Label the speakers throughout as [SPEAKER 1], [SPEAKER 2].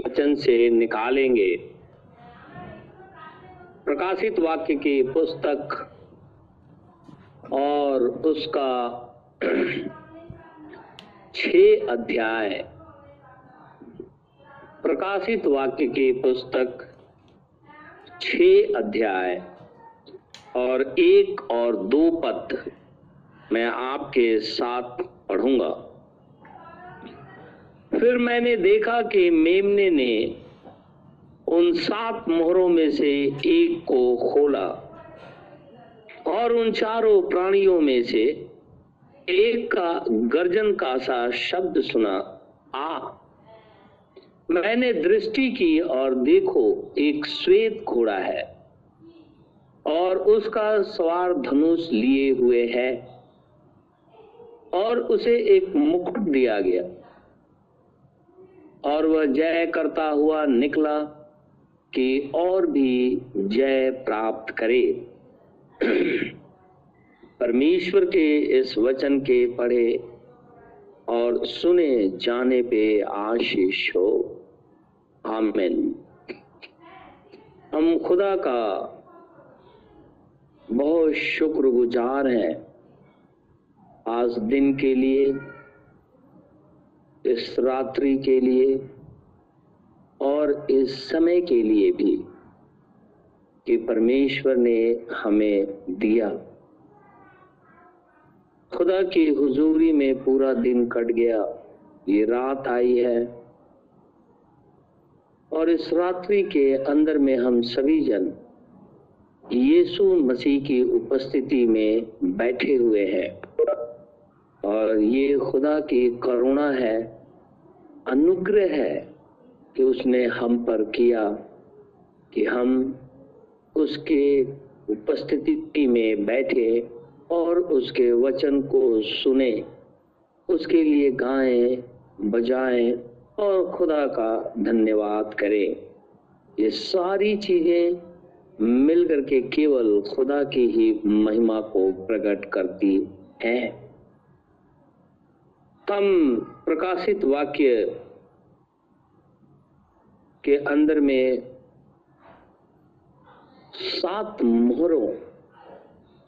[SPEAKER 1] वचन से निकालेंगे। प्रकाशित वाक्य की पुस्तक और उसका छ अध्याय। प्रकाशित वाक्य की पुस्तक छ अध्याय और एक और दो पद मैं आपके साथ पढ़ूँगा। फिर मैंने देखा कि मेमने ने उन सात मोहरों में से एक को खोला और उन चारों प्राणियों में से एक का गर्जन का सा शब्द सुना, आ, मैंने दृष्टि की और देखो, एक श्वेत घोड़ा है और उसका सवार धनुष लिए हुए है और उसे एक मुकुट दिया गया। और वह जय करता हुआ निकला कि और भी जय प्राप्त करे। परमेश्वर के इस वचन के पढ़े और सुने जाने पे आशीष हो। आमिन। हम खुदा का बहुत शुक्रगुजार हैं आज दिन के लिए। इस रात्रि के लिए और इस समय के लिए भी कि परमेश्वर ने हमें दिया। खुदा की हुजूरी में पूरा दिन कट गया। ये रात आई है और इस रात्रि के अंदर में हम सभी जन यीशु मसीह की उपस्थिति में बैठे हुए हैं और ये खुदा की करुणा है अनुग्रह है कि उसने हम पर किया कि हम उसके उपस्थिति में बैठे और उसके वचन को सुने, उसके लिए गाएँ, बजाएँ और खुदा का धन्यवाद करें। ये सारी चीज़ें मिलकर के केवल खुदा की ही महिमा को प्रकट करती हैं। हम प्रकाशित वाक्य के अंदर में सात मोहरों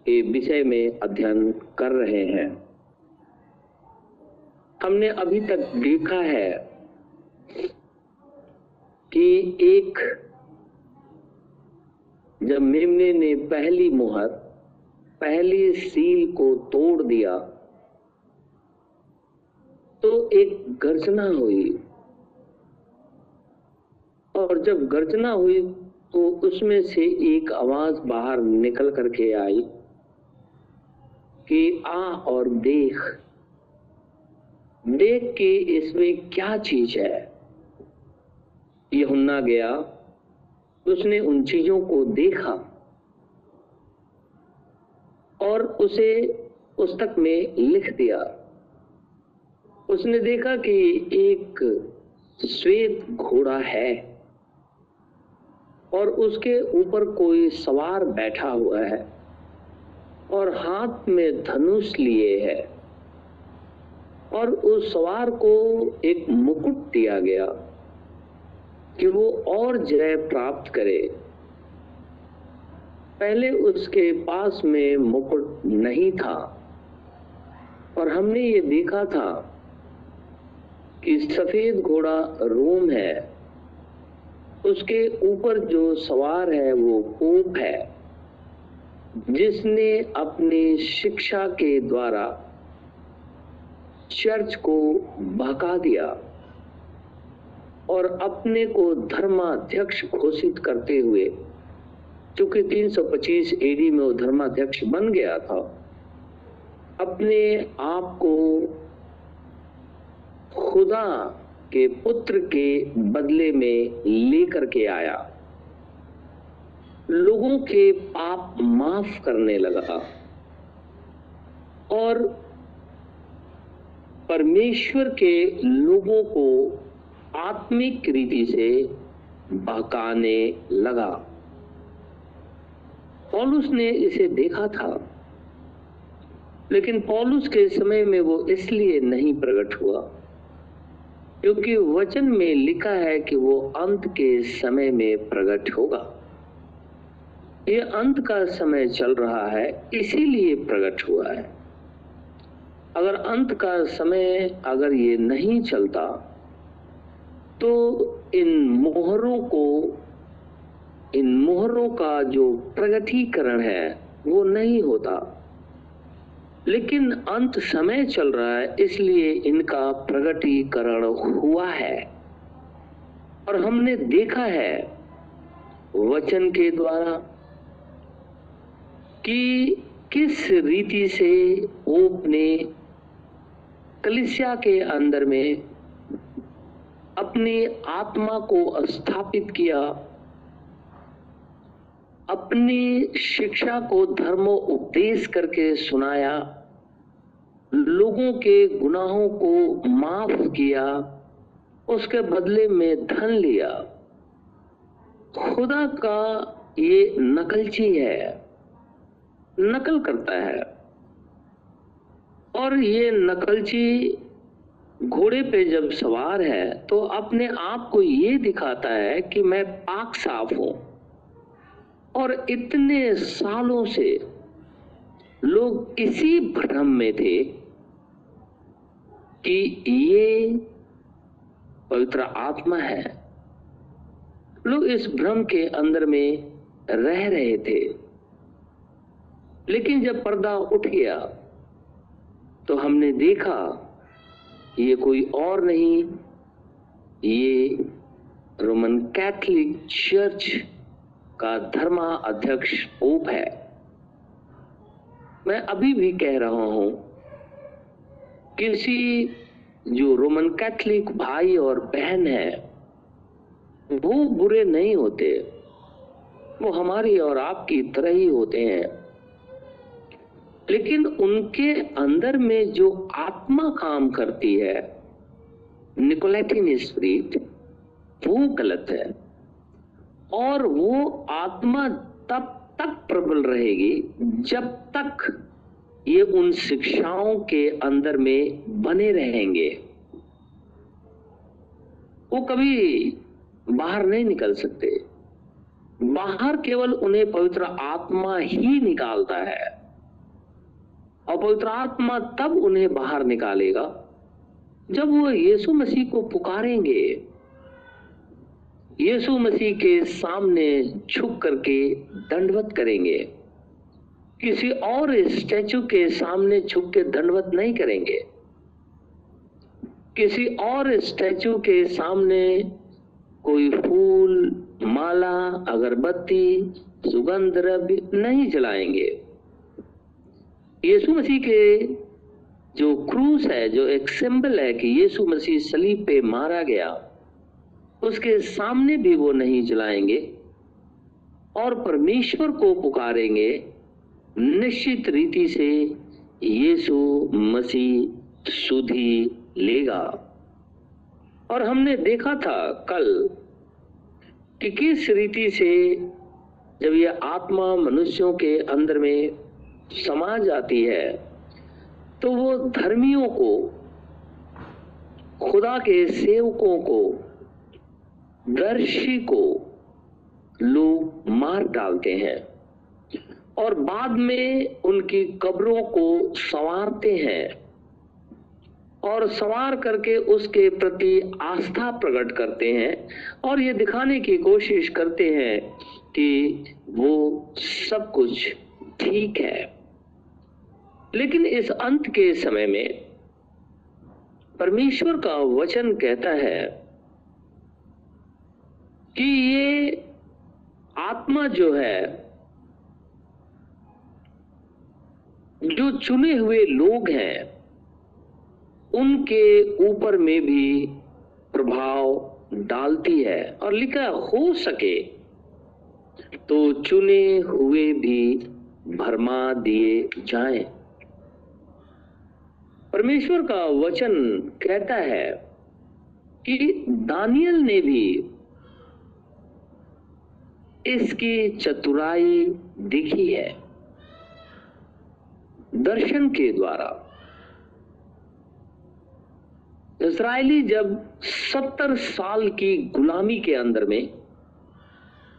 [SPEAKER 1] के विषय में अध्ययन कर रहे हैं। हमने अभी तक देखा है कि एक जब मेमने ने पहली मोहर, पहली सील को तोड़ दिया तो एक गर्जना हुई। और जब गर्जना हुई तो उसमें से एक आवाज़ बाहर निकल करके आई कि, आ और देख। देख के इसमें क्या चीज़ है? यहुन्ना गया। उसने उन चीज़ों को देखा और उसे पुस्तक में लिख दिया। उसने देखा कि एक श्वेत घोड़ा है और उसके ऊपर कोई सवार बैठा हुआ है और हाथ में धनुष लिए है और उस सवार को एक मुकुट दिया गया कि वो और जय प्राप्त करे। पहले उसके पास में मुकुट नहीं था और हमने ये देखा था कि सफ़ेद घोड़ा रोम है। उसके ऊपर जो सवार है वो पोप है, जिसने अपनी शिक्षा के द्वारा चर्च को भगा दिया और अपने को धर्माध्यक्ष घोषित करते हुए क्योंकि 325 एडी में वो धर्माध्यक्ष बन गया था, अपने आप को खुदा के पुत्र के बदले में लेकर के आया। लोगों के पाप माफ़ करने लगा। और परमेश्वर के लोगों को आत्मिक रीति से बहकाने लगा। पौलुस ने इसे देखा था, लेकिन पौलुस के समय में वो इसलिए नहीं प्रकट हुआ। क्योंकि वचन में लिखा है कि वो अंत के समय में प्रकट होगा। ये अंत का समय चल रहा है, इसीलिए प्रकट हुआ है। अगर अंत का समय अगर ये नहीं चलता तो इन मोहरों को, इन मोहरों का जो प्रगटीकरण है, वो नहीं होता। लेकिन अंत समय चल रहा है, इसलिए इनका प्रगटीकरण हुआ है। और हमने देखा है वचन के द्वारा कि किस रीति से वो अपने कलिसिया के अंदर में अपनी आत्मा को स्थापित किया, अपनी शिक्षा को धर्म उपदेश करके सुनाया लोगों के गुनाहों को माफ़ किया, उसके बदले में धन लिया। खुदा का ये नकलची है, नकल करता है। और ये नकलची घोड़े पे जब सवार है तो अपने आप को ये दिखाता है कि मैं पाक साफ़ हूँ। और इतने सालों से लोग इसी भ्रम में थे कि ये पवित्र आत्मा है। लोग इस भ्रम के अंदर में रह रहे थे। लेकिन जब पर्दा उठ गया तो हमने देखा, ये कोई और नहीं, ये रोमन कैथलिक चर्च का धर्मा अध्यक्ष पोप है। मैं अभी भी कह रहा हूँ, किसी जो रोमन कैथलिक भाई और बहन है, वो बुरे नहीं होते। वो हमारी और आपकी तरह ही होते हैं। लेकिन उनके अंदर में जो आत्मा काम करती है निकोलेटिन स्प्रिट वो गलत है। और वो आत्मा तब तक प्रबल रहेगी जब तक ये उन शिक्षाओं के अंदर में बने रहेंगे। वो कभी बाहर नहीं निकल सकते। बाहर केवल उन्हें पवित्र आत्मा ही निकालता है। और पवित्र आत्मा तब उन्हें बाहर निकालेगा जब वो यीशु मसीह को पुकारेंगे। यीशु मसीह के सामने झुक करके दंडवत करेंगे। किसी और स्टैचू के सामने झुक के दंडवत नहीं करेंगे। किसी और स्टैचू के सामने कोई फूल, माला, अगरबत्ती सुगंध द्रव्य नहीं जलाएँगे। यीशु मसीह के जो क्रूस है, जो एक सिंबल है कि यीशु मसीह सलीब पे मारा गया उसके सामने भी वो नहीं जलाएँगे और परमेश्वर को पुकारेंगे, निश्चित रीति से यीशु मसीह सुधी लेगा। और हमने देखा था कल कि किस रीति से जब यह आत्मा मनुष्यों के अंदर में समा जाती है तो वो धर्मियों को, खुदा के सेवकों को दर्शी को लोग मार डालते हैं और बाद में उनकी कब्रों को संवारते हैं और सवार करके उसके प्रति आस्था प्रकट करते हैं और ये दिखाने की कोशिश करते हैं कि वो सब कुछ ठीक है। लेकिन इस अंत के समय में परमेश्वर का वचन कहता है कि ये आत्मा जो है, जो चुने हुए लोग हैं, उनके ऊपर में भी प्रभाव डालती है और लिखा हो सके तो चुने हुए भी भरमा दिए जाएँ। परमेश्वर का वचन कहता है कि दानियल ने भी इसकी चतुराई दिखी है। दर्शन के द्वारा। इसराइली जब सत्तर साल की गुलामी के अंदर में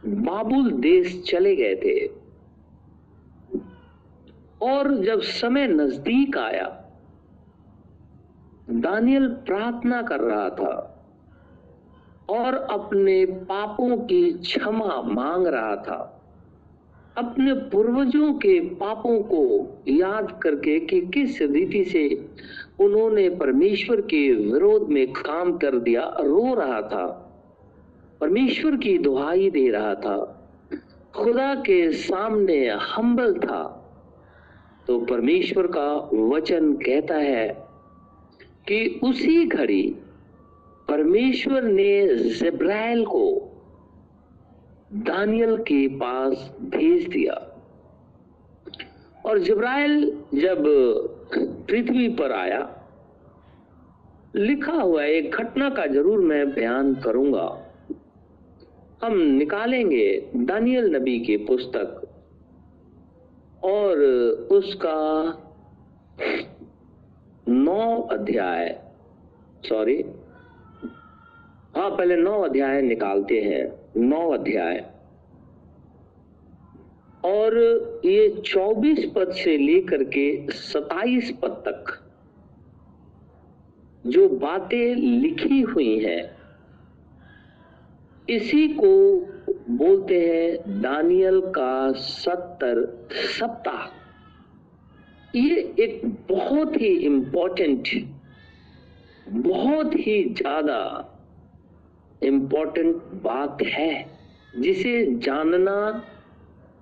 [SPEAKER 1] बाबुल देश चले गए थे और जब समय नज़दीक आया, दानियल प्रार्थना कर रहा था और अपने पापों की क्षमा मांग रहा था। अपने पूर्वजों के पापों को याद करके कि किस रीति से उन्होंने परमेश्वर के विरोध में काम कर दिया, रो रहा था। परमेश्वर की दुहाई दे रहा था। खुदा के सामने हम्बल था। तो परमेश्वर का वचन कहता है कि उसी घड़ी परमेश्वर ने जब्राइल को दानियल के पास भेज दिया। और जब्राइल जब पृथ्वी पर आया, लिखा हुआ एक घटना का ज़रूर मैं बयान करूँगा। हम निकालेंगे दानियल नबी की पुस्तक और उसका नौ अध्याय सॉरी हाँ पहले नौ अध्याय निकालते हैं, नौ अध्याय। और ये चौबीस पद से लेकर के सताइस पद तक जो बातें लिखी हुई हैं, इसी को बोलते हैं दानियल का सत्तर सप्ताह। ये एक बहुत ही इंपॉर्टेंट बहुत ही ज़्यादा इंपॉर्टेंट बात है, जिसे जानना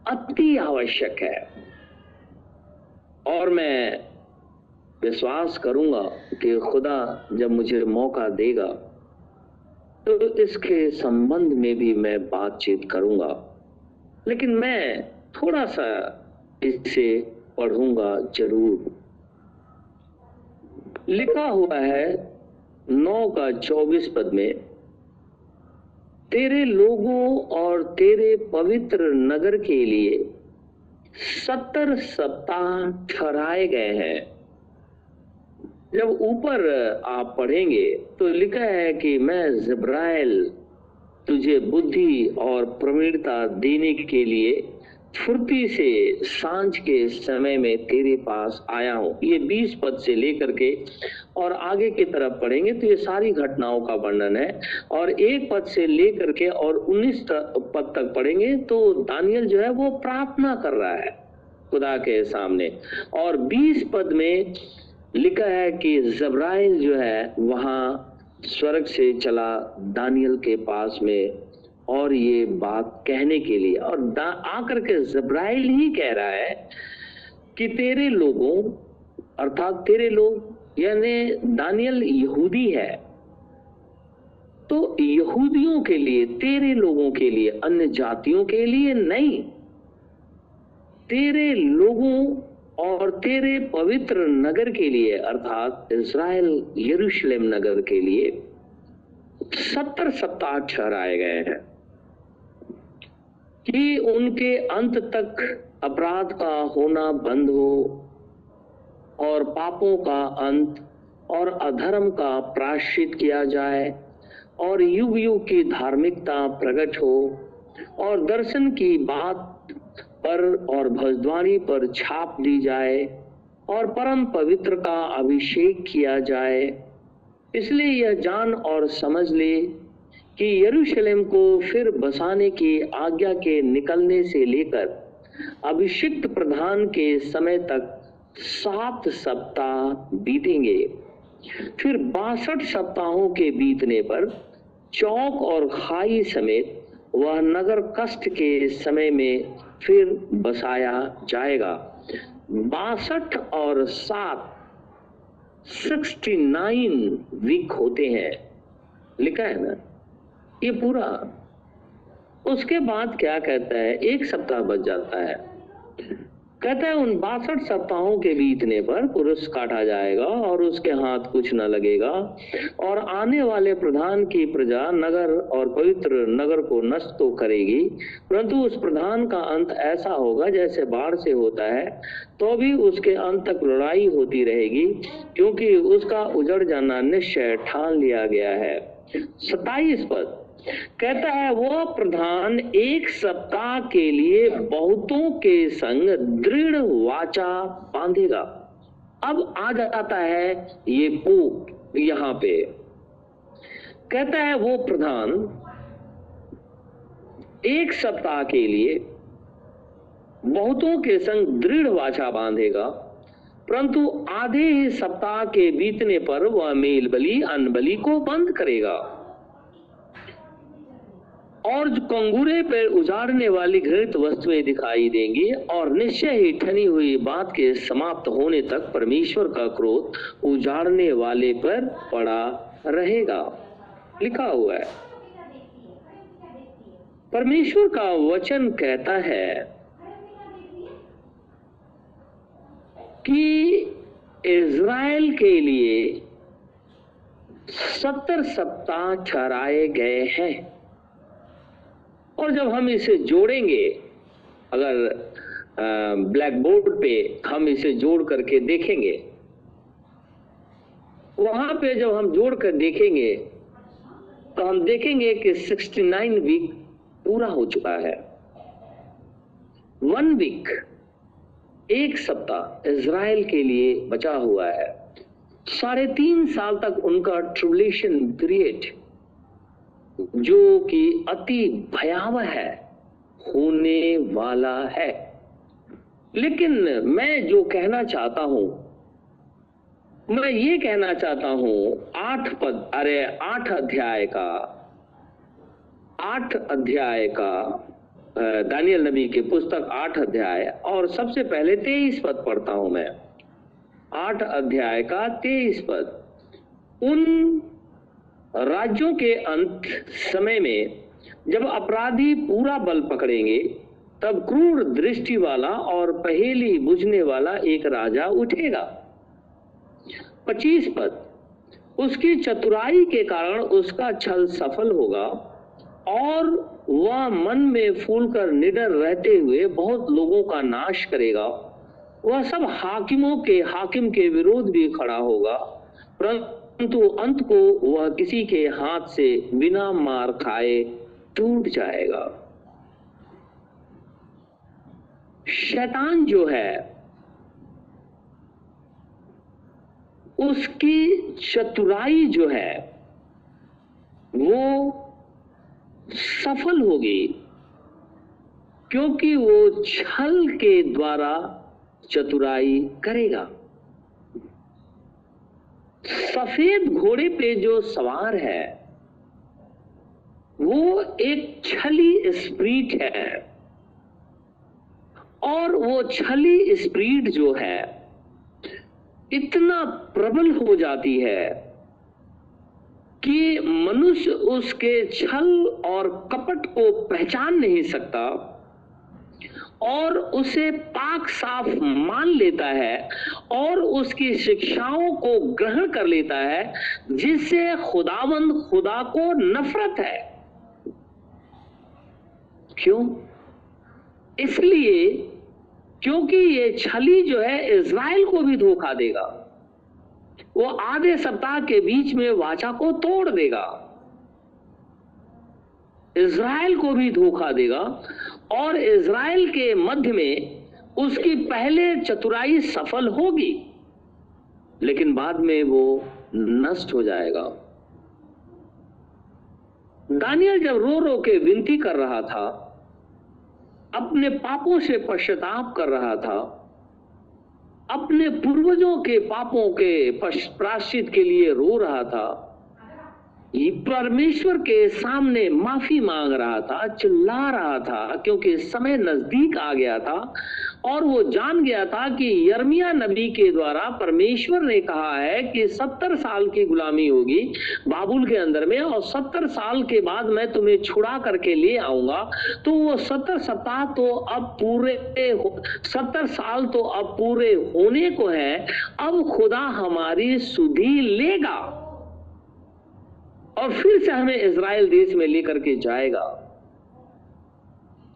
[SPEAKER 1] अति आवश्यक है। और मैं विश्वास करूँगा कि खुदा जब मुझे मौका देगा तो इसके संबंध में भी मैं बातचीत करूँगा। लेकिन मैं थोड़ा सा इसे पढ़ूँगा ज़रूर। लिखा हुआ है नौ का चौबीस पद में तेरे लोगों और तेरे पवित्र नगर के लिए सत्तर सप्ताह ठहराए गए हैं। जब ऊपर आप पढ़ेंगे तो लिखा है कि मैं जब्राइल तुझे बुद्धि और प्रवीणता देने के लिए फुर्ती से साँझ के समय में तेरे पास आया हूँ। ये बीस पद से लेकर के और आगे की तरफ़ पढ़ेंगे तो ये सारी घटनाओं का वर्णन है। और एक पद से लेकर के और उन्नीस पद तक पढ़ेंगे तो दानियल जो है वो प्रार्थना कर रहा है खुदा के सामने। और बीस पद में लिखा है कि जबराइल जो है वहाँ स्वर्ग से चला दानियल के पास में और ये बात कहने के लिए, और आकर के जब्राइल ही कह रहा है कि तेरे लोगों, अर्थात तेरे लोग, यानी दानियल यहूदी है तो यहूदियों के लिए, तेरे लोगों के लिए, अन्य जातियों के लिए नहीं। तेरे लोगों और तेरे पवित्र नगर के लिए, अर्थात इसराइल यरूशलेम नगर के लिए, सत्तर सप्ताह ठहराए गए हैं। कि उनके अंत तक अपराध का होना बंद हो और पापों का अंत और अधर्म का प्राश्चित किया जाए और युग युग की धार्मिकता प्रकट हो और दर्शन की बात पर और भजद्वानी पर छाप दी जाए और परम पवित्र का अभिषेक किया जाए, इसलिए यह जान और समझ ले कि यरूशलेम को फिर बसाने की आज्ञा के निकलने से लेकर अभिषिक्त प्रधान के समय तक सात सप्ताह बीतेंगे। फिर बासठ सप्ताहों के बीतने पर चौक और खाई समेत वह नगर कष्ट के समय में फिर बसाया जाएगा। बासठ और सात सिक्सटी नाइन वीक होते हैं। लिखा है ना? ये पूरा। उसके बाद क्या कहता है? एक सप्ताह बच जाता है। कहता है, उन बासठ सप्ताहों के बीतने पर पुरुष काटा जाएगा और उसके हाथ कुछ न लगेगा। और आने वाले प्रधान की प्रजा नगर और पवित्र नगर को नष्ट तो करेगी, परंतु उस प्रधान का अंत ऐसा होगा जैसे बाढ़ से होता है तो भी उसके अंत तक लड़ाई होती रहेगी, क्योंकि उसका उजड़ जाना निश्चय ठान लिया गया है। सताइस पद। कहता है, वह प्रधान एक सप्ताह के लिए बहुतों के संग दृढ़ वाचा बांधेगा। अब आ जाता है ये पू यहाँ पे। कहता है, वो प्रधान एक सप्ताह के लिए बहुतों के संग दृढ़ वाचा बांधेगा, परंतु आधे ही सप्ताह के बीतने पर वह मेल बलि अनबली को बंद करेगा। और कंगूरे पर उजाड़ने वाली घृत वस्तुएँ दिखाई देंगी और निश्चय ही ठनी हुई बात के समाप्त होने तक परमेश्वर का क्रोध उजाड़ने वाले पर पड़ा रहेगा। लिखा हुआ है, परमेश्वर का वचन कहता है कि इज़राइल के लिए सत्तर सप्ताह ठहराए गए हैं। और जब हम इसे जोड़ेंगे, अगर ब्लैक बोर्ड पे हम इसे जोड़ करके देखेंगे, वहाँ पे जब हम जोड़ कर देखेंगे तो हम देखेंगे कि 69 वीक पूरा हो चुका है। वन वीक एक सप्ताह इज़राइल के लिए बचा हुआ है। साढ़े तीन साल तक उनका ट्रिबुलेशन पीरियड जो कि अति भयावह है, होने वाला है। लेकिन मैं जो कहना चाहता हूँ, मैं ये कहना चाहता हूँ, आठ पद, अरे आठ अध्याय का, आठ अध्याय का दानियल नबी की पुस्तक आठ अध्याय, और सबसे पहले तेईस पद पढ़ता हूँ मैं। आठ अध्याय का तेईस पद। उन राज्यों के अंत समय में जब अपराधी पूरा बल पकड़ेंगे, तब क्रूर दृष्टि वाला और पहेली बुझने वाला एक राजा उठेगा। पच्चीस पद। उसकी चतुराई के कारण उसका छल सफल होगा और वह मन में फूल कर निडर रहते हुए बहुत लोगों का नाश करेगा। वह सब हाकिमों के, हाकिम के विरोध भी खड़ा होगा। परंतु परंतु अंत को वह किसी के हाथ से बिना मार खाए टूट जाएगा। शैतान जो है, उसकी चतुराई जो है, वो सफल होगी, क्योंकि वो छल के द्वारा चतुराई करेगा। सफ़ेद घोड़े पे जो सवार है, वो एक छली स्प्रीट है। और वो छली स्प्रीट जो है, इतना प्रबल हो जाती है कि मनुष्य उसके छल और कपट को पहचान नहीं सकता। और उसे पाक साफ़ मान लेता है और उसकी शिक्षाओं को ग्रहण कर लेता है, जिससे खुदावंद खुदा को नफरत है। क्यों? इसलिए क्योंकि ये छली जो है इज़राइल को भी धोखा देगा। वो आधे सप्ताह के बीच में वाचा को तोड़ देगा। इज़राइल को भी धोखा देगा और इज़राइल के मध्य में उसकी पहले चतुराई सफल होगी, लेकिन बाद में वो नष्ट हो जाएगा। दानियल जब रो रो के विनती कर रहा था, अपने पापों से पश्चाताप कर रहा था, अपने पूर्वजों के पापों के प्राश्चित के लिए रो रहा था ये परमेश्वर के सामने माफ़ी मांग रहा था, चिल्ला रहा था, क्योंकि समय नज़दीक आ गया था और वो जान गया था कि यर्मिया नबी के द्वारा परमेश्वर ने कहा है कि सत्तर साल की गुलामी होगी बाबुल के अंदर में और सत्तर साल के बाद मैं तुम्हें छुड़ा करके ले आऊँगा। तो वो सत्तर सप्ताह तो अब पूरे सत्तर साल तो अब पूरे होने को है। अब खुदा हमारी सुधी लेगा। और फिर से हमें इज़राइल देश में लेकर के जाएगा।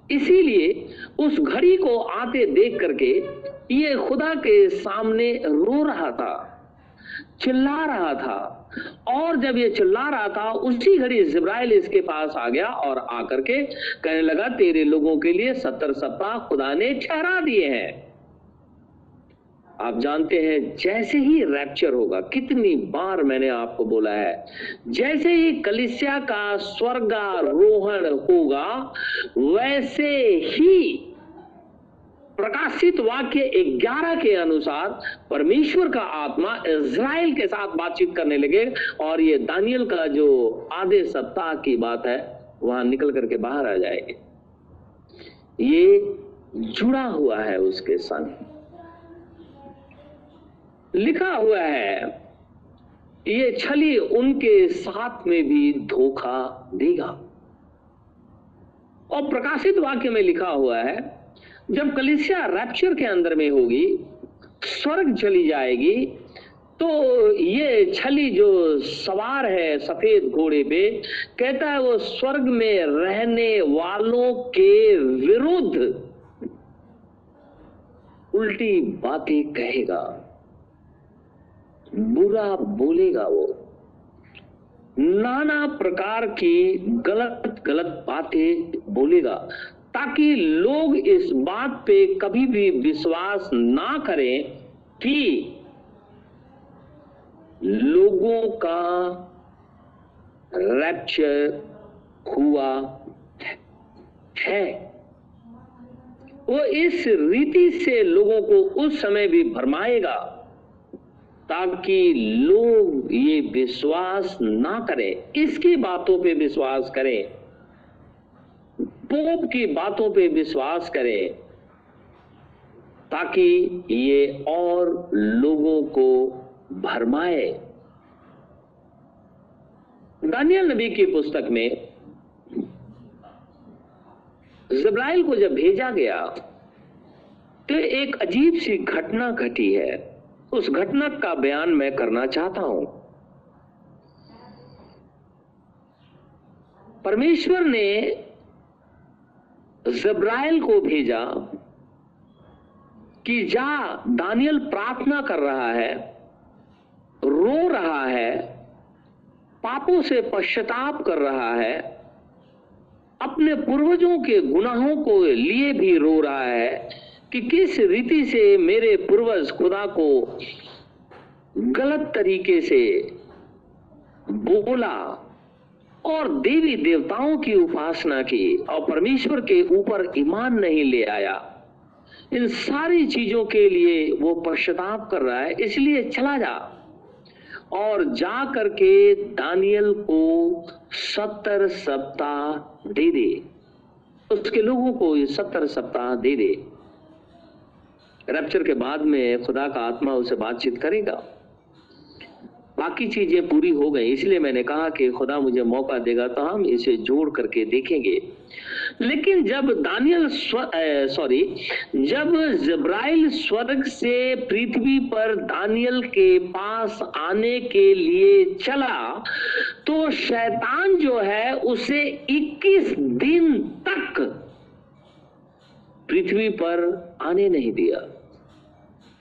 [SPEAKER 1] इसीलिए उस घड़ी को आते देख करके ये खुदा के सामने रो रहा था, चिल्ला रहा था, और जब ये चिल्ला रहा था, उसी घड़ी जिब्राइल इसके पास आ गया और आकर के कहने लगा, तेरे लोगों के लिए सत्तर सप्ताह खुदा ने ठहरा दिए हैं। आप जानते हैं, जैसे ही रैप्चर होगा, कितनी बार मैंने आपको बोला है, जैसे ही कलिसिया का स्वर्गारोहण होगा, वैसे ही प्रकाशित वाक्य 11 के अनुसार परमेश्वर का आत्मा इज़राइल के साथ बातचीत करने लगे और ये दानियल का जो आधे सप्ताह की बात है, वहाँ निकल करके बाहर आ जाएगी। ये जुड़ा हुआ है उसके संग। लिखा हुआ है, ये छली उनके साथ में भी धोखा देगा। और प्रकाशित वाक्य में लिखा हुआ है, जब कलिसिया रैप्चर के अंदर में होगी, स्वर्ग चली जाएगी तो ये छली जो सवार है सफ़ेद घोड़े पे, कहता है वो स्वर्ग में रहने वालों के विरुद्ध उल्टी बातें कहेगा। बुरा बोलेगा वो। नाना प्रकार की गलत गलत बातें बोलेगा, ताकि लोग इस बात पे कभी भी विश्वास ना करें कि लोगों का रैप्चर हुआ है। वो इस रीति से लोगों को उस समय भी भरमाएगा ताकि लोग ये विश्वास ना करें। इसकी बातों पे विश्वास करें? पोप की बातों पे विश्वास करें ताकि ये और लोगों को भरमाए। दानियल नबी की पुस्तक में जब्राइल को जब भेजा गया तो एक अजीब सी घटना घटी है। उस घटना का बयान मैं करना चाहता हूँ। परमेश्वर ने जब्राइल को भेजा कि जा, दानियल प्रार्थना कर रहा है, रो रहा है, पापों से पश्चाताप कर रहा है, अपने पूर्वजों के गुनाहों को लिए भी रो रहा है। कि किस रीति से मेरे पूर्वज खुदा को गलत तरीके से बोला और देवी देवताओं की उपासना की और परमेश्वर के ऊपर ईमान नहीं ले आया? इन सारी चीज़ों के लिए वो पश्चाताप कर रहा है, इसलिए चला जा। और जा करके दानियल को सत्तर सप्ताह दे दे। उसके लोगों को सत्तर सप्ताह दे दे। रैप्चर के बाद में खुदा का आत्मा उसे बातचीत करेगा। बाकी चीज़ें पूरी हो गई, इसलिए मैंने कहा कि खुदा मुझे मौका देगा तो हम इसे जोड़ करके देखेंगे। लेकिन जब दानियल सॉरी जब जब्राइल स्वर्ग से पृथ्वी पर दानियल के पास आने के लिए चला तो शैतान जो है उसे 21 दिन तक पृथ्वी पर आने नहीं दिया।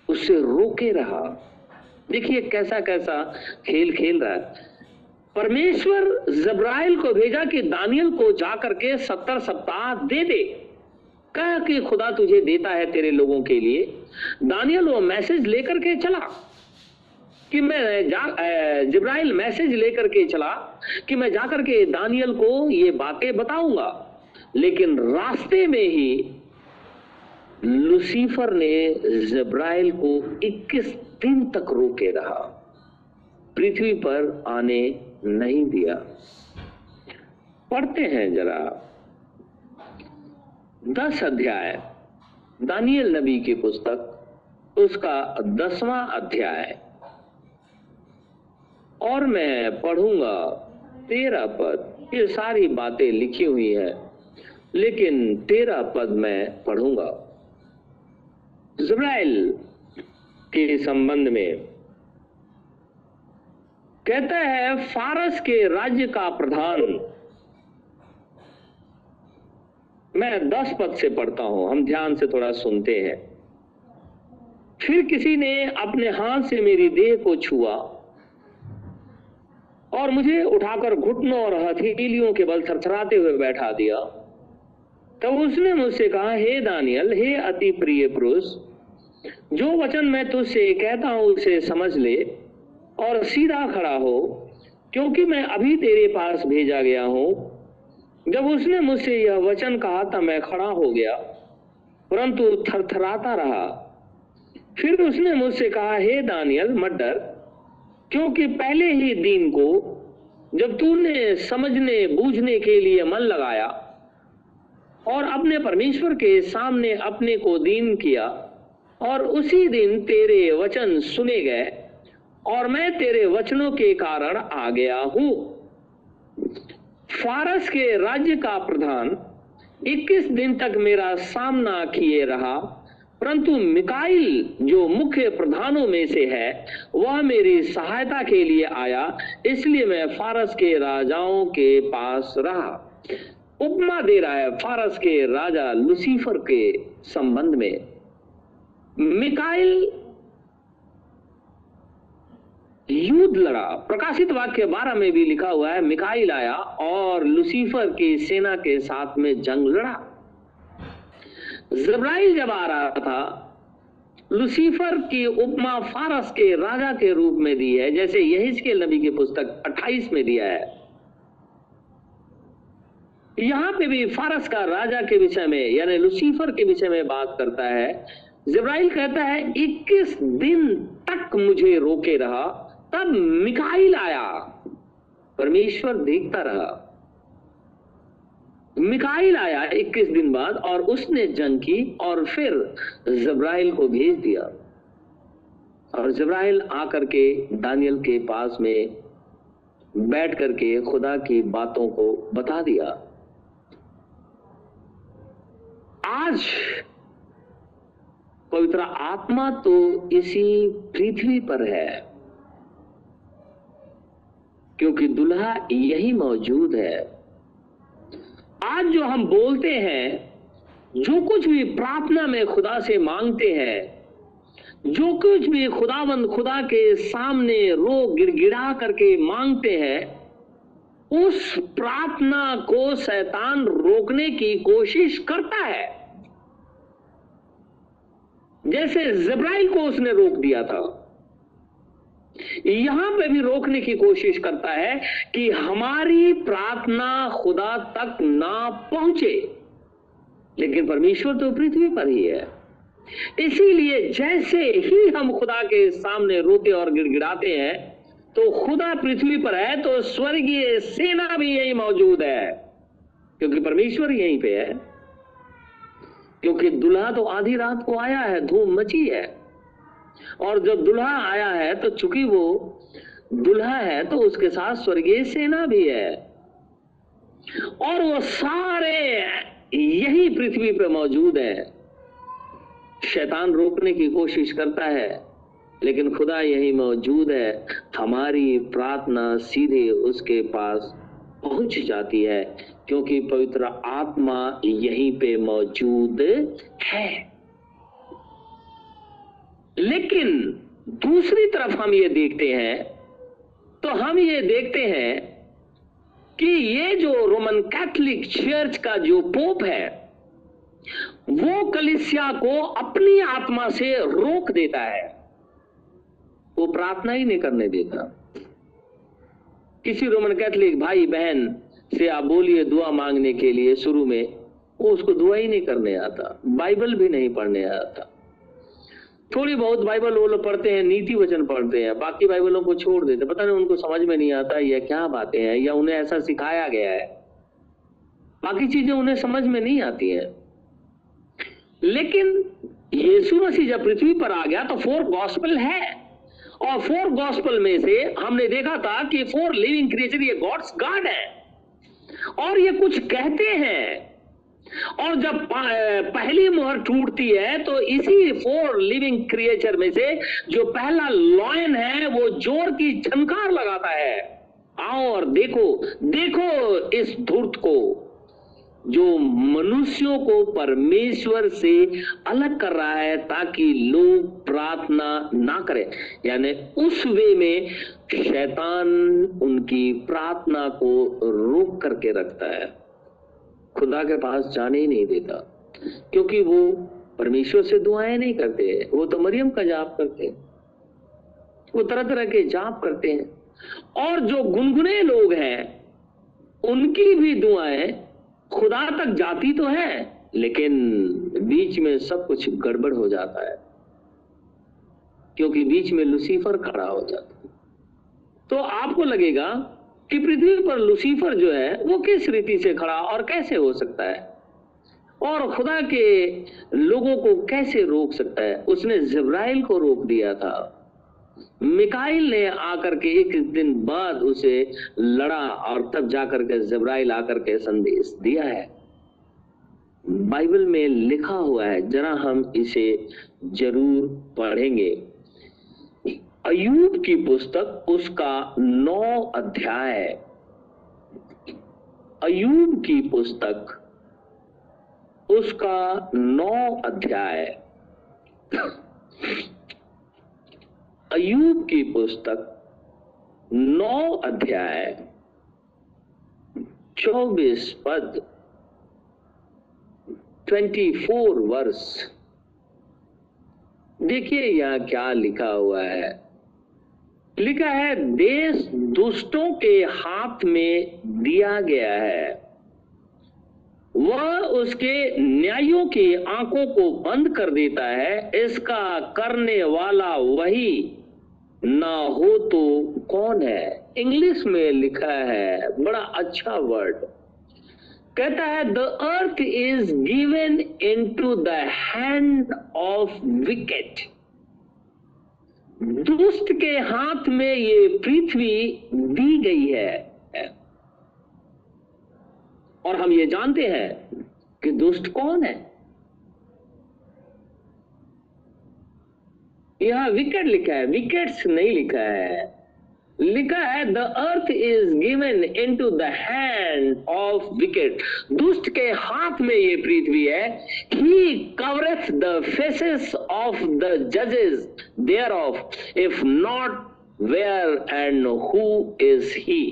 [SPEAKER 1] उससे रोके रहा। देखिए कैसा कैसा खेल खेल रहा है। परमेश्वर जब्राइल को भेजा कि दानियल को जाकर के सत्तर सप्ताह दे दे। कह कि खुदा तुझे देता है तेरे लोगों के लिए। दानियल वो मैसेज लेकर के चला कि मैं जा जब्राइल मैसेज लेकर के चला कि मैं जाकर के दानियल को ये बातें बताऊँगा। लेकिन रास्ते में ही लुसीफर ने जब्राइल को 21 दिन तक रोके रहा। पृथ्वी पर आने नहीं दिया। पढ़ते हैं जरा। दस अध्याय। दानियल नबी की पुस्तक, उसका दसवां अध्याय। और मैं पढ़ूँगा तेरह पद। ये सारी बातें लिखी हुई है, लेकिन तेरह पद मैं पढ़ूँगा। इज़राइल के संबंध में कहता है, फारस के राज्य का प्रधान। मैं दस पद से पढ़ता हूँ, हम ध्यान से थोड़ा सुनते हैं। फिर किसी ने अपने हाथ से मेरी देह को छुआ और मुझे उठाकर घुटनों और हथेलियों के बल थरथराते हुए बैठा दिया। तब उसने मुझसे कहा, हे दानियल, हे अति प्रिय पुरुष जो वचन मैं तुझसे कहता हूँ, उसे समझ ले और सीधा खड़ा हो, क्योंकि मैं अभी तेरे पास भेजा गया हूँ। जब उसने मुझसे यह वचन कहा, तब मैं खड़ा हो गया, परंतु थरथराता रहा। फिर उसने मुझसे कहा, हे दानियल, मत डर, क्योंकि पहले ही दिन को, जब तूने समझने, बूझने के लिए मन लगाया और अपने परमेश्वर के सामने अपने को दीन किया और उसी दिन तेरे वचन सुने गए और मैं तेरे वचनों के कारण आ गया हूँ। फारस के राज्य का प्रधान 21 दिन तक मेरा सामना किए रहा, परंतु मिकाइल, जो मुख्य प्रधानों में से है, वह मेरी सहायता के लिए आया, इसलिए मैं फारस के राजाओं के पास रहा। उपमा दे रहा है फारस के राजा लुसीफर के संबंध में। मिकाइल युद्ध लड़ा प्रकाशित वाक्य बारह में भी लिखा हुआ है, मिकाइल आया और लुसीफर की सेना के साथ में जंग लड़ा। जब्राइल जब आ रहा था, लुसीफर की उपमा फारस के राजा के रूप में दी है, जैसे यही के नबी की पुस्तक 28 में दिया है। यहाँ पे भी फारस का राजा के विषय में, यानी लुसीफर के विषय में बात करता है जब्राइल कहता है 21 दिन तक मुझे रोके रहा। तब मिकाइल आया। परमेश्वर देखता रहा। मिकाइल आया 21 दिन बाद और उसने जंग की और फिर जब्राइल को भेज दिया। और जब्राइल आकर के दानियल के पास में बैठ करके खुदा की बातों को बता दिया। आज पवित्र आत्मा तो इसी पृथ्वी पर है, क्योंकि दुल्हा यही मौजूद है। आज जो हम बोलते हैं, जो कुछ भी प्रार्थना में खुदा से मांगते हैं, जो कुछ भी खुदाबंद खुदा के सामने रो गिड़गिड़ा करके मांगते हैं, उस प्रार्थना को शैतान रोकने की कोशिश करता है। जैसे जब्राइल को उसने रोक दिया था। यहाँ पे भी रोकने की कोशिश करता है कि हमारी प्रार्थना खुदा तक ना पहुँचे। लेकिन परमेश्वर तो पृथ्वी पर ही है। इसीलिए जैसे ही हम खुदा के सामने रोते और गिड़गिड़ाते हैं तो खुदा पृथ्वी पर है तो स्वर्गीय सेना भी यही मौजूद है, क्योंकि परमेश्वर यहीं पे है। क्योंकि दुल्हा तो आधी रात को आया है, धूम मची है। और जब दुल्हा आया है तो चूँकि वो दुल्हा है तो उसके साथ स्वर्गीय सेना भी है। और वो सारे यही पृथ्वी पे मौजूद है। शैतान रोकने की कोशिश करता है, लेकिन खुदा यही मौजूद है। हमारी प्रार्थना सीधे उसके पास पहुँच जाती है। क्योंकि पवित्र आत्मा यहीं पे मौजूद है। लेकिन दूसरी तरफ़ हम ये देखते हैं तो हम ये देखते हैं कि ये जो रोमन कैथोलिक चर्च का जो पोप है, वो कलिसिया को अपनी आत्मा से रोक देता है। वो प्रार्थना ही नहीं करने देता। किसी रोमन कैथोलिक भाई बहन से आप बोलिए दुआ मांगने के लिए शुरू में, वो उसको दुआ ही नहीं करने आता, बाइबल भी नहीं पढ़ने आता। थोड़ी बहुत बाइबल वो लोग पढ़ते हैं, नीति वचन पढ़ते हैं, बाकी बाइबलों को छोड़ देते पता नहीं उनको समझ में नहीं आता यह क्या बातें हैं, या उन्हें ऐसा सिखाया गया है। बाकी चीज़ें उन्हें समझ में नहीं आती हैं। लेकिन यीशु मसीह जब पृथ्वी पर आ गया तो फोर गॉस्पल है। और फोर गॉस्पल में से हमने देखा था कि फोर लिविंग क्रिएचर, ये गॉड्स, गॉड है। और ये कुछ कहते हैं। और जब पहली मोहर टूटती है तो इसी फोर लिविंग क्रिएचर में से जो पहला लॉयन है, वो ज़ोर की झनकार लगाता है। आओ और देखो देखो इस धूर्त को। जो मनुष्यों को परमेश्वर से अलग कर रहा है ताकि लोग प्रार्थना ना करें। यानी उस वे में शैतान उनकी प्रार्थना को रोक करके रखता है। खुदा के पास जाने ही नहीं देता, क्योंकि वो परमेश्वर से दुआएँ नहीं करते वो तो मरियम का जाप करते हैं। वो तरह तरह के जाप करते हैं। और जो गुनगुने लोग हैं, उनकी भी दुआएँ खुदा तक जाती तो है, लेकिन बीच में सब कुछ गड़बड़ हो जाता है, क्योंकि बीच में लुसीफर खड़ा हो जाता है। तो आपको लगेगा कि पृथ्वी पर लुसीफर जो है, वो किस रीति से खड़ा और कैसे हो सकता है? और खुदा के लोगों को कैसे रोक सकता है? उसने जब्राइल को रोक दिया था। मिकाइल ने आकर के एक दिन बाद उसे लड़ा और तब जाकर के जब्राइल आकर के संदेश दिया है। बाइबल में लिखा हुआ है, जरा हम इसे ज़रूर पढ़ेंगे। अयूब की पुस्तक उसका नौ अध्याय। अयूब की पुस्तक उसका नौ अध्याय। अयूब की पुस्तक नौ अध्याय चौबीस पद ट्वेंटी फोर वर्ष। देखिए यहाँ क्या लिखा हुआ है। लिखा है, देश दुष्टों के हाथ में दिया गया है। वह उसके न्यायों की आँखों को बंद कर देता है, इसका करने वाला वही ना हो तो कौन है? इंग्लिश में लिखा है, बड़ा अच्छा वर्ड कहता है the earth is given into the hand of wicked दुष्ट के हाथ में ये पृथ्वी दी गई है। और हम ये जानते हैं कि दुष्ट कौन है? यहाँ विकेट लिखा है विकेट्स नहीं लिखा है। लिखा है the earth is given into the hand of wicked दुष्ट के हाथ में ये पृथ्वी है। He covereth the faces of the जजेस thereof if not where and who is he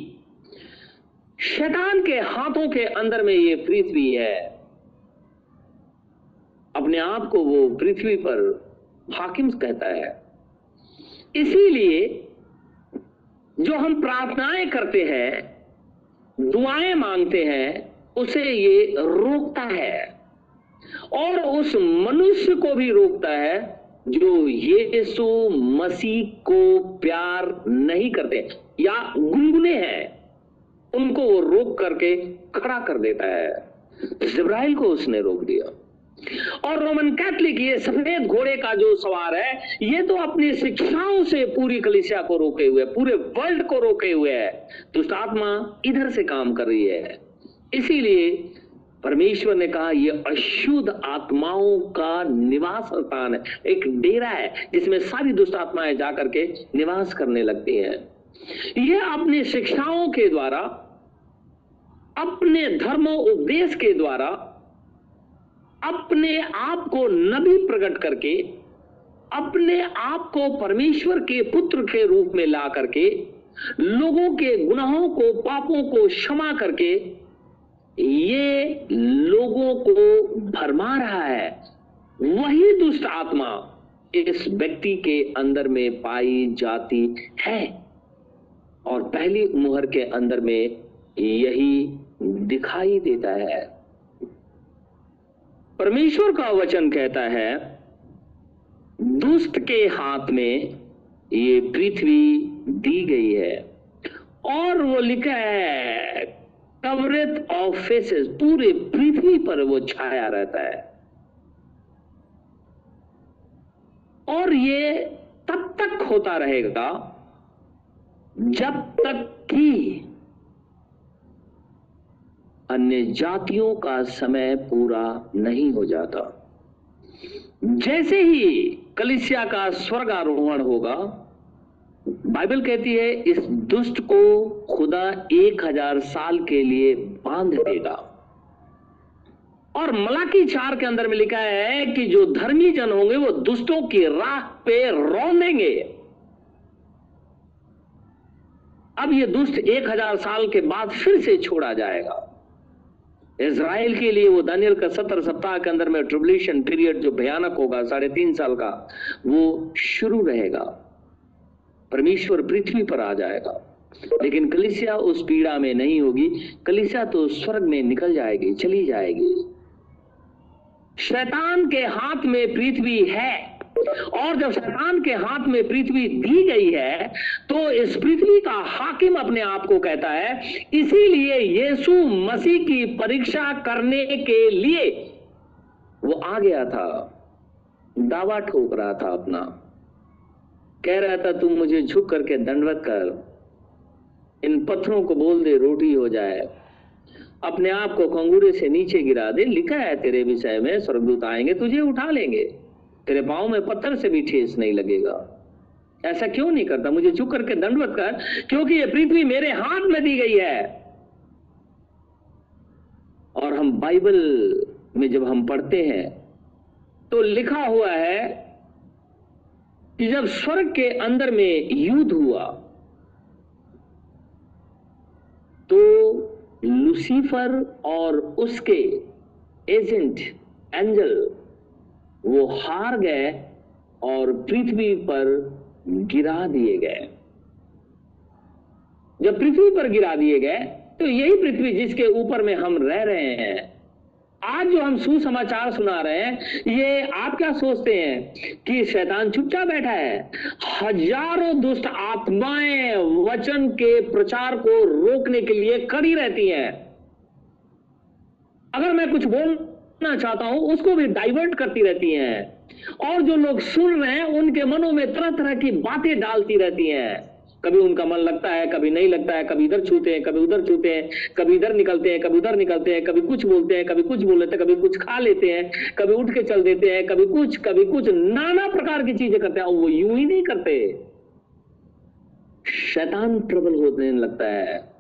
[SPEAKER 1] शैतान के हाथों के अंदर में ये पृथ्वी है। अपने आप को वो पृथ्वी पर हाकिम कहता है। इसीलिए जो हम प्रार्थनाएँ करते हैं, दुआएँ मांगते हैं, उसे ये रोकता है। और उस मनुष्य को भी रोकता है जो यीशु मसीह को प्यार नहीं करते या गुनगुने हैं, उनको वो रोक करके खड़ा कर देता है। जिब्राइल को उसने रोक दिया। और रोमन कैथलिक, ये सफ़ेद घोड़े का जो सवार है, ये तो अपनी शिक्षाओं से पूरी कलिसिया को रोके हुए, पूरे वर्ल्ड को रोके हुए है। दुष्ट आत्मा इधर से काम कर रही है। इसीलिए परमेश्वर ने कहा यह अशुद्ध आत्माओं का निवास स्थान है। एक डेरा है, जिसमें सारी दुष्ट आत्माएँ जाकर के निवास करने लगती हैं। यह अपनी शिक्षाओं के द्वारा, अपने धर्मो, उपदेश के द्वारा अपने आप को नबी प्रकट करके, अपने आप को परमेश्वर के पुत्र के रूप में ला करके, लोगों के गुनाहों को, पापों को क्षमा करके, ये लोगों को भरमा रहा है। वही दुष्ट आत्मा इस व्यक्ति के अंदर में पाई जाती है। और पहली मुहर के अंदर में यही दिखाई देता है। परमेश्वर का वचन कहता है, दुष्ट के हाथ में ये पृथ्वी दी गई है, और वो लिखा है कवरेज ऑफ़ फेसेस पूरे पृथ्वी पर वो छाया रहता है। और ये तब तक होता रहेगा, जब तक कि अन्य जातियों का समय पूरा नहीं हो जाता। जैसे ही कलिसिया का स्वर्ग आरोहण होगा, बाइबल कहती है, इस दुष्ट को खुदा एक हज़ार साल के लिए बाँध देगा। और मलाकी चार के अंदर में लिखा है कि जो धर्मी जन होंगे, वो दुष्टों की राह पे रोंदेंगे। अब ये दुष्ट एक हज़ार साल के बाद फिर से छोड़ा जाएगा। इसराइल के लिए वो दानियल का सत्तर सप्ताह के अंदर में ट्रिबुलेशन पीरियड जो भयानक होगा, साढ़े तीन साल का, वो शुरू रहेगा। परमेश्वर पृथ्वी पर आ जाएगा। लेकिन कलिसिया उस पीड़ा में नहीं होगी। कलिसिया तो स्वर्ग में निकल जाएगी, चली जाएगी। शैतान के हाथ में पृथ्वी है। और जब शैतान के हाथ में पृथ्वी दी गई है तो इस पृथ्वी का हाकिम अपने आप को कहता है, इसीलिए यीशु मसीह की परीक्षा करने के लिए वो आ गया था। दावा ठोक रहा था अपना। कह रहा था तुम मुझे झुक करके दंडवत कर। इन पत्थरों को बोल दे, रोटी हो जाए। अपने आप को कंगूरे से नीचे गिरा दे। लिखा है तेरे विषय में, स्वर्गदूत आएँगे, तुझे उठा लेंगे। तेरे पाँव में पत्थर से भी ठेस नहीं लगेगा। ऐसा क्यों नहीं करता? मुझे चुप करके दंडवत कर, क्योंकि ये पृथ्वी मेरे हाथ में दी गई है। और हम बाइबल में जब हम पढ़ते हैं तो लिखा हुआ है कि जब स्वर्ग के अंदर में युद्ध हुआ तो लुसीफर और उसके एजेंट एंजल वो हार गए और पृथ्वी पर गिरा दिए गए। जब पृथ्वी पर गिरा दिए गए तो यही पृथ्वी जिसके ऊपर में हम रह रहे हैं। आज जो हम सुसमाचार सुना रहे हैं, ये आप क्या सोचते हैं कि शैतान चुपचाप बैठा है? हज़ारों दुष्ट आत्माएँ वचन के प्रचार को रोकने के लिए खड़ी रहती हैं। अगर मैं कुछ बोल करना चाहता हूँ, उसको भी डाइवर्ट करती रहती हैं। और जो लोग सुन रहे हैं, उनके मनों में तरह तरह की बातें डालती रहती हैं। कभी उनका मन लगता है, कभी नहीं लगता है, कभी इधर छूते हैं, कभी उधर छूते हैं, कभी इधर निकलते हैं, कभी उधर निकलते हैं, कभी कुछ बोलते हैं, कभी कुछ बोल लेते हैं, कभी कुछ खा लेते हैं, कभी उठ के चल देते हैं, कभी कुछ कभी कुछ, नाना प्रकार की चीज़ें करते हैं, और वो यूँ ही नहीं करते। शैतान प्रबल होने लगता है।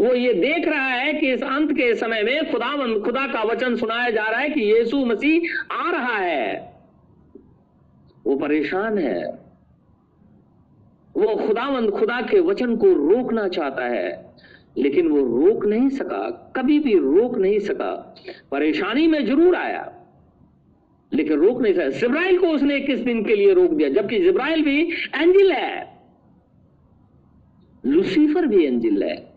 [SPEAKER 1] वो ये देख रहा है कि इस अंत के समय में खुदा खुदा का वचन सुनाया जा रहा है कि यीशु मसीह आ रहा है। वो परेशान है। वो खुदावंद खुदा के वचन को रोकना चाहता है, लेकिन वो रोक नहीं सका, कभी भी रोक नहीं सका। परेशानी में ज़रूर आया, लेकिन रोक नहीं सका। जिब्राइल को उसने इक्कीस दिन के लिए रोक दिया? जबकि जिब्राइल भी एंजिल है। लुसीफर भी एंजिल है।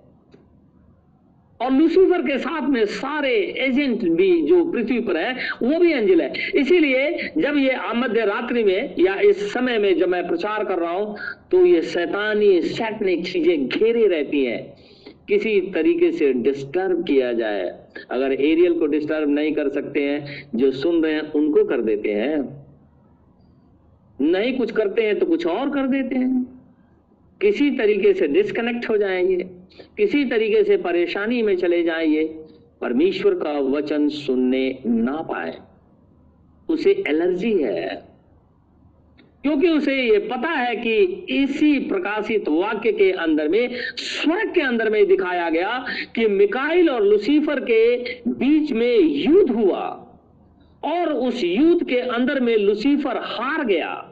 [SPEAKER 1] और लूसीफर के साथ में सारे एजेंट भी जो पृथ्वी पर है, वो भी एंजल है। इसीलिए जब ये मध्य रात्रि में या इस समय में जब मैं प्रचार कर रहा हूँ तो ये शैतानी सैटनिक चीज़ें घेरे रहती हैं। किसी तरीके से डिस्टर्ब किया जाए। अगर एरियल को डिस्टर्ब नहीं कर सकते हैं, जो सुन रहे हैं, उनको कर देते हैं। नहीं कुछ करते हैं तो कुछ और कर देते हैं। किसी तरीके से डिस्कनेक्ट हो जाएँगे किसी तरीके से परेशानी में चले जाएँगे परमेश्वर का वचन सुनने ना पाए। उसे एलर्जी है। क्योंकि उसे ये पता है कि इसी प्रकाशित वाक्य के अंदर में, स्वर्ग के अंदर में दिखाया गया कि मिकाइल और लुसीफर के बीच में युद्ध हुआ। और उस युद्ध के अंदर में लुसीफर हार गया।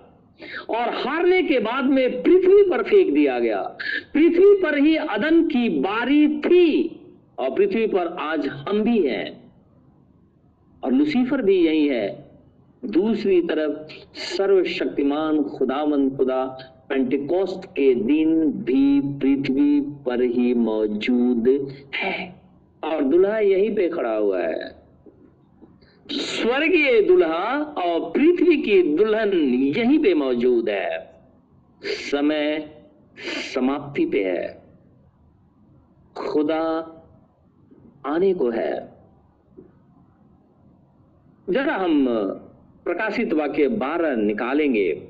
[SPEAKER 1] और हारने के बाद में पृथ्वी पर फेंक दिया गया। पृथ्वी पर ही अदन की बारी थी और पृथ्वी पर आज हम भी हैं। और लुसीफर भी यही है। दूसरी तरफ़ सर्वशक्तिमान खुदावन खुदा पेंटिकोस्ट के दिन भी पृथ्वी पर ही मौजूद है। और दुल्हा यहीं पे खड़ा हुआ है। स्वर्गीय दुल्हा और पृथ्वी की दुल्हन यहीं पे मौजूद है। समय समाप्ति पे है। खुदा आने को है। जरा हम प्रकाशित वाक्य बारह निकालेंगे।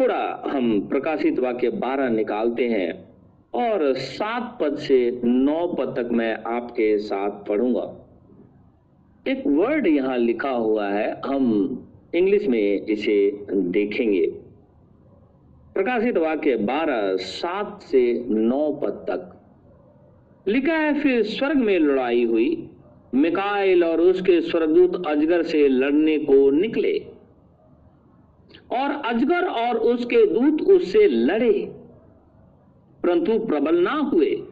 [SPEAKER 1] थोड़ा हम प्रकाशित वाक्य बारह निकालते हैं और सात पद से नौ पद तक मैं आपके साथ पढ़ूँगा। एक वर्ड यहाँ लिखा हुआ है, हम इंग्लिश में इसे देखेंगे। प्रकाशित वाक्य बारह, सात से नौ पद तक। लिखा है, फिर स्वर्ग में लड़ाई हुई। मिकाइल और उसके स्वर्गदूत अजगर से लड़ने को निकले। और अजगर और उसके दूत उससे लड़े, परंतु प्रबल ना हुए।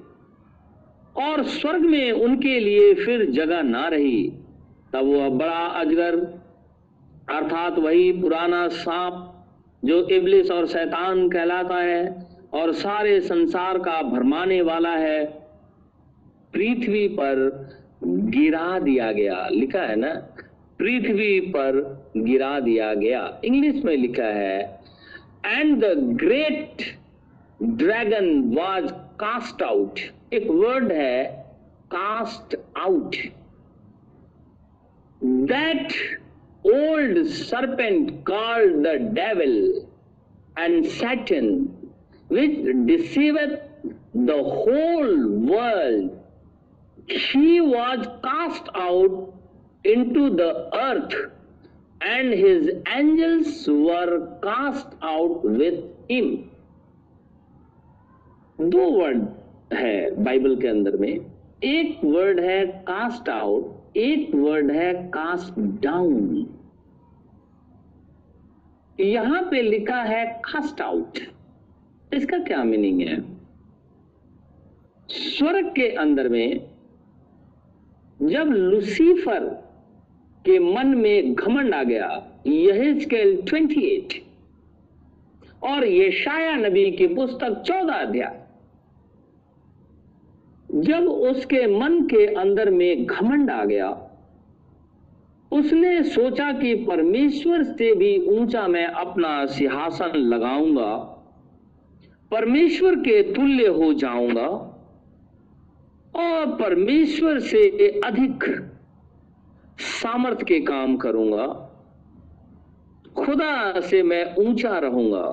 [SPEAKER 1] और स्वर्ग में उनके लिए फिर जगह ना रही। तब वह बड़ा अजगर, अर्थात वही पुराना सांप, जो इबलिस और शैतान कहलाता है और सारे संसार का भरमाने वाला है, पृथ्वी पर गिरा दिया गया। लिखा है ना? पृथ्वी पर गिरा दिया गया। इंग्लिश में लिखा है and the great dragon was cast out एक वर्ड है cast out That old serpent called the devil and Satan, which deceiveth the whole world, he was cast out into the earth, and his angels were cast out with him. दो word है Bible के अंदर में एक word है cast out एक word है cast down यहाँ पे लिखा है कास्ट आउट इसका क्या मीनिंग है? स्वर्ग के अंदर में जब लुसीफर के मन में घमंड आ गया यह स्केल 28 और यशाया नबी की पुस्तक चौदह अध्याय जब उसके मन के अंदर में घमंड आ गया, उसने सोचा कि परमेश्वर से भी ऊँचा मैं अपना सिंहासन लगाऊँगा, परमेश्वर के तुल्य हो जाऊँगा, और परमेश्वर से अधिक सामर्थ के काम करूँगा, खुदा से मैं ऊँचा रहूँगा,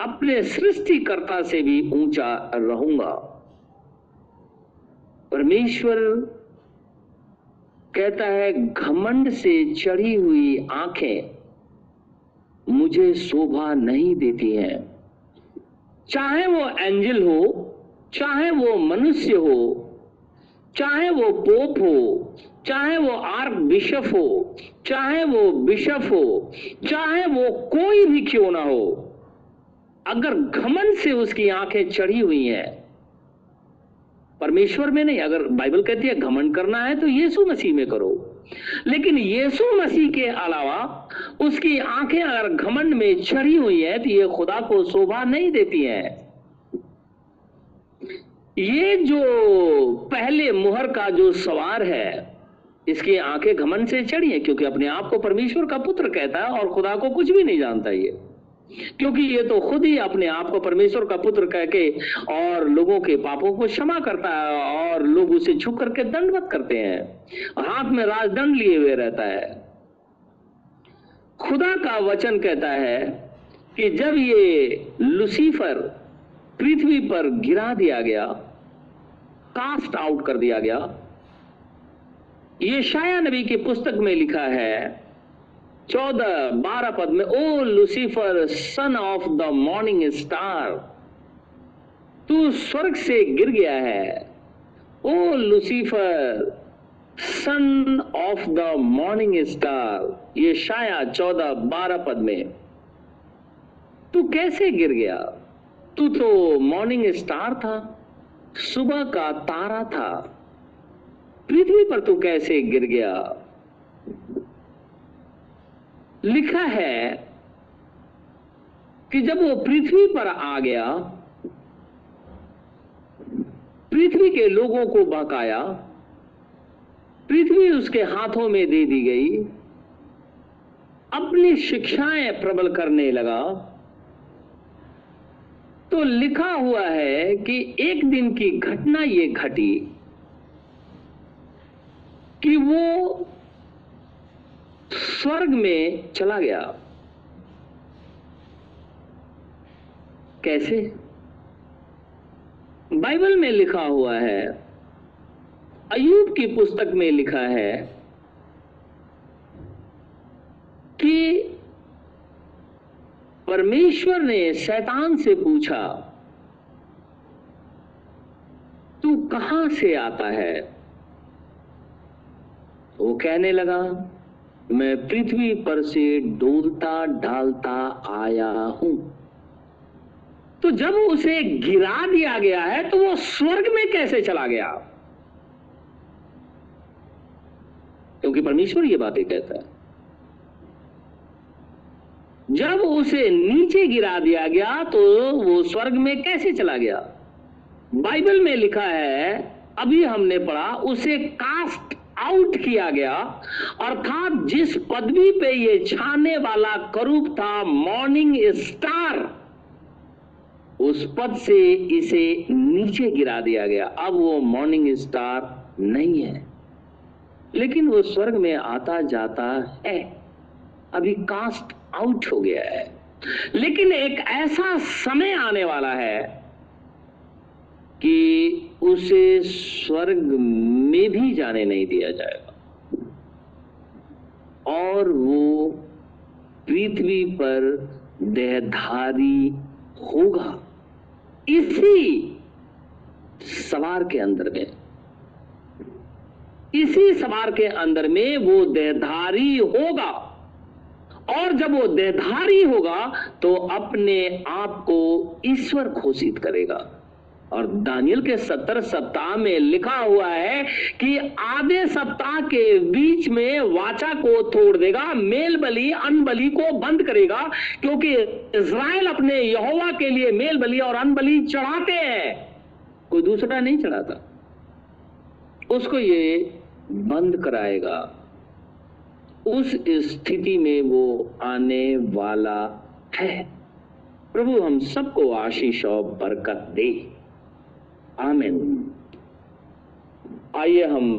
[SPEAKER 1] अपने सृष्टिकर्ता से भी ऊँचा रहूँगा। परमेश्वर कहता है, घमंड से चढ़ी हुई आँखें मुझे शोभा नहीं देती हैं। चाहे वो एंजल हो, चाहे वो मनुष्य हो, चाहे वो पोप हो, चाहे वो आर्क बिशप हो, चाहे वो बिशप हो, चाहे वो कोई भी क्यों ना हो, अगर घमंड से उसकी आँखें चढ़ी हुई हैं परमेश्वर में नहीं, अगर बाइबल कहती है घमंड करना है तो यीशु मसीह में करो। लेकिन यीशु मसीह के अलावा, उसकी आँखें अगर घमंड में चढ़ी हुई है तो ये खुदा को शोभा नहीं देती है। ये जो पहले मुहर का जो सवार है, इसकी आँखें घमंड से चढ़ी है, क्योंकि अपने आप को परमेश्वर का पुत्र कहता है और खुदा को कुछ भी नहीं जानता ये। क्योंकि ये तो खुद ही अपने आप को परमेश्वर का पुत्र कह के और लोगों के पापों को क्षमा करता है और लोग उसे झुक करके दंडवत करते हैं। हाथ में राजदंड लिए हुए रहता है। खुदा का वचन कहता है कि जब ये लुसीफर पृथ्वी पर गिरा दिया गया, कास्ट आउट कर दिया गया ये शाया नबी की पुस्तक में लिखा है चौदह बारह पद में, ओ Lucifer, son of the morning star, तू स्वर्ग से गिर गया है। ओ Lucifer, son of the morning star, ये शाया चौदह बारह पद में। तू कैसे गिर गया? तू तो मॉर्निंग स्टार था, सुबह का तारा था। पृथ्वी पर तू कैसे गिर गया? लिखा है कि जब वो पृथ्वी पर आ गया, पृथ्वी के लोगों को बहकाया, पृथ्वी उसके हाथों में दे दी गई, अपनी शिक्षाएँ प्रबल करने लगा तो लिखा हुआ है कि एक दिन की घटना ये घटी कि वो स्वर्ग में चला गया। कैसे? बाइबल में लिखा हुआ है अयूब की पुस्तक में लिखा है कि परमेश्वर ने शैतान से पूछा, तू कहाँ से आता है? वो कहने लगा मैं पृथ्वी पर से डोलता डालता आया हूँ। तो जब उसे गिरा दिया गया है तो वो स्वर्ग में कैसे चला गया? क्योंकि परमेश्वर ये बातें कहता है। जब उसे नीचे गिरा दिया गया तो वो स्वर्ग में कैसे चला गया? बाइबल में लिखा है, अभी हमने पढ़ा, उसे कास्ट आउट किया गया। अर्थात जिस पदवी पे ये छाने वाला करूप था मॉर्निंग स्टार उस पद से इसे नीचे गिरा दिया गया। अब वो मॉर्निंग स्टार नहीं है। लेकिन वो स्वर्ग में आता जाता है। अभी कास्ट आउट हो गया है। लेकिन एक ऐसा समय आने वाला है कि उसे स्वर्ग में भी जाने नहीं दिया जाएगा। और वो पृथ्वी पर देहधारी होगा। इसी सवार के अंदर में, इसी सवार के अंदर में वो देहधारी होगा। और जब वो देहधारी होगा तो अपने आप को ईश्वर घोषित करेगा। और दानियल के सत्तर सप्ताह में लिखा हुआ है कि आधे सप्ताह के बीच में वाचा को तोड़ देगा मेल बलि अन बलि को बंद करेगा, क्योंकि इज़राइल अपने यहोवा के लिए मेल बलि और अन बलि चढ़ाते हैं। कोई दूसरा नहीं चढ़ाता। उसको ये बंद कराएगा। उस स्थिति में वो आने वाला है। प्रभु, हम सबको आशीष और बरकत दे। आमिन। आइए हम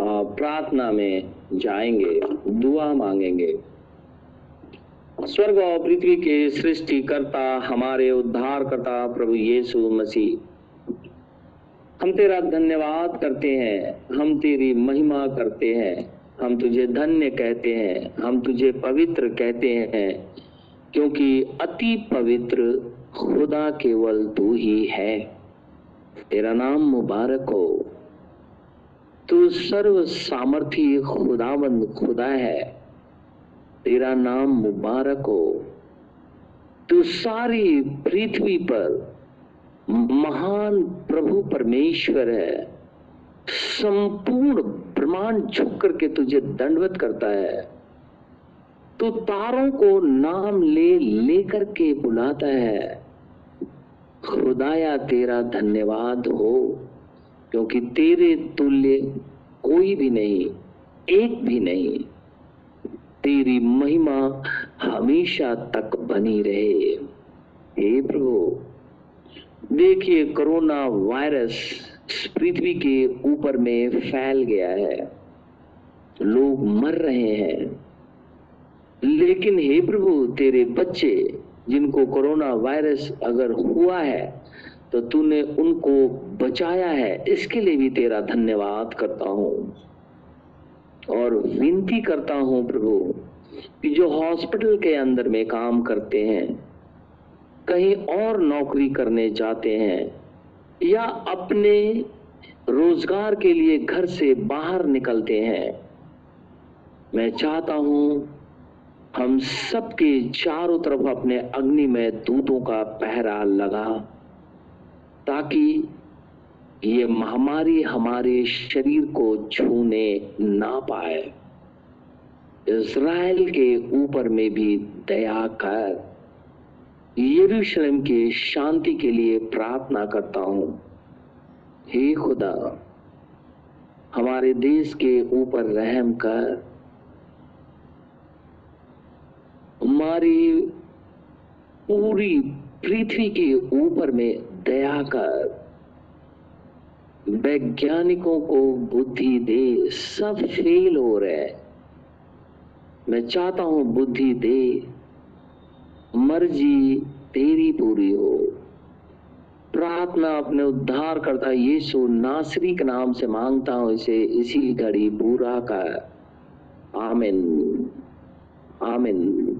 [SPEAKER 1] प्रार्थना में जाएँगे, दुआ मांगेंगे। स्वर्ग और पृथ्वी के सृष्टि करता हमारे उद्धार करता प्रभु यीशु मसीह। हम तेरा धन्यवाद करते हैं, हम तेरी महिमा करते हैं, हम तुझे धन्य कहते हैं, हम तुझे पवित्र कहते हैं, क्योंकि अति पवित्र खुदा केवल तू ही है। तेरा नाम मुबारक हो। तू सर्व सामर्थी खुदाबंद खुदा है। तेरा नाम मुबारक हो। तू सारी पृथ्वी पर महान प्रभु परमेश्वर है। संपूर्ण ब्रह्मांड झुक करके तुझे दंडवत करता है। तू तारों को नाम ले लेकर के बुलाता है। खुदाया तेरा धन्यवाद हो, क्योंकि तेरे तुल्य कोई भी नहीं, एक भी नहीं, तेरी महिमा हमेशा तक बनी रहे। हे प्रभु, देखिए कोरोना वायरस पृथ्वी के ऊपर में फैल गया है। लोग मर रहे हैं। लेकिन हे प्रभु, तेरे बच्चे जिनको कोरोना वायरस अगर हुआ है तो तूने उनको बचाया है। इसके लिए भी तेरा धन्यवाद करता हूँ। और विनती करता हूँ प्रभु, कि जो हॉस्पिटल के अंदर में काम करते हैं, कहीं और नौकरी करने जाते हैं, या अपने रोज़गार के लिए घर से बाहर निकलते हैं, मैं चाहता हूँ हम सबके चारों तरफ़ अपने अग्नि में दूतों का पहरा लगा, ताकि ये महामारी हमारे शरीर को छूने ना पाए। इज़राइल के ऊपर में भी दया कर, यरूशलेम के शांति के लिए प्रार्थना करता हूँ। हे खुदा, हमारे देश के ऊपर रहम कर हमारी पूरी पृथ्वी के ऊपर में दया कर, वैज्ञानिकों को बुद्धि दे, सब फेल हो रहे मैं चाहता हूँ बुद्धि दे, मर्ज़ी तेरी पूरी हो। प्रार्थना अपने उद्धार करता यीशु नासरी के नाम से माँगता हूँ इसे, इसी घड़ी बुरा कर। आमिन आमिन।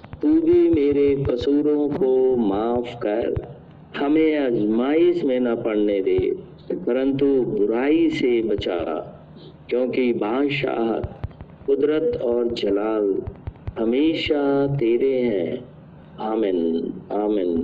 [SPEAKER 1] तू भी मेरे कसूरों को माफ़ कर। हमें आजमाइश में न पड़ने दे, परंतु बुराई से बचा, क्योंकि बादशाह कुदरत और जलाल हमेशा तेरे हैं। आमिन आमिन।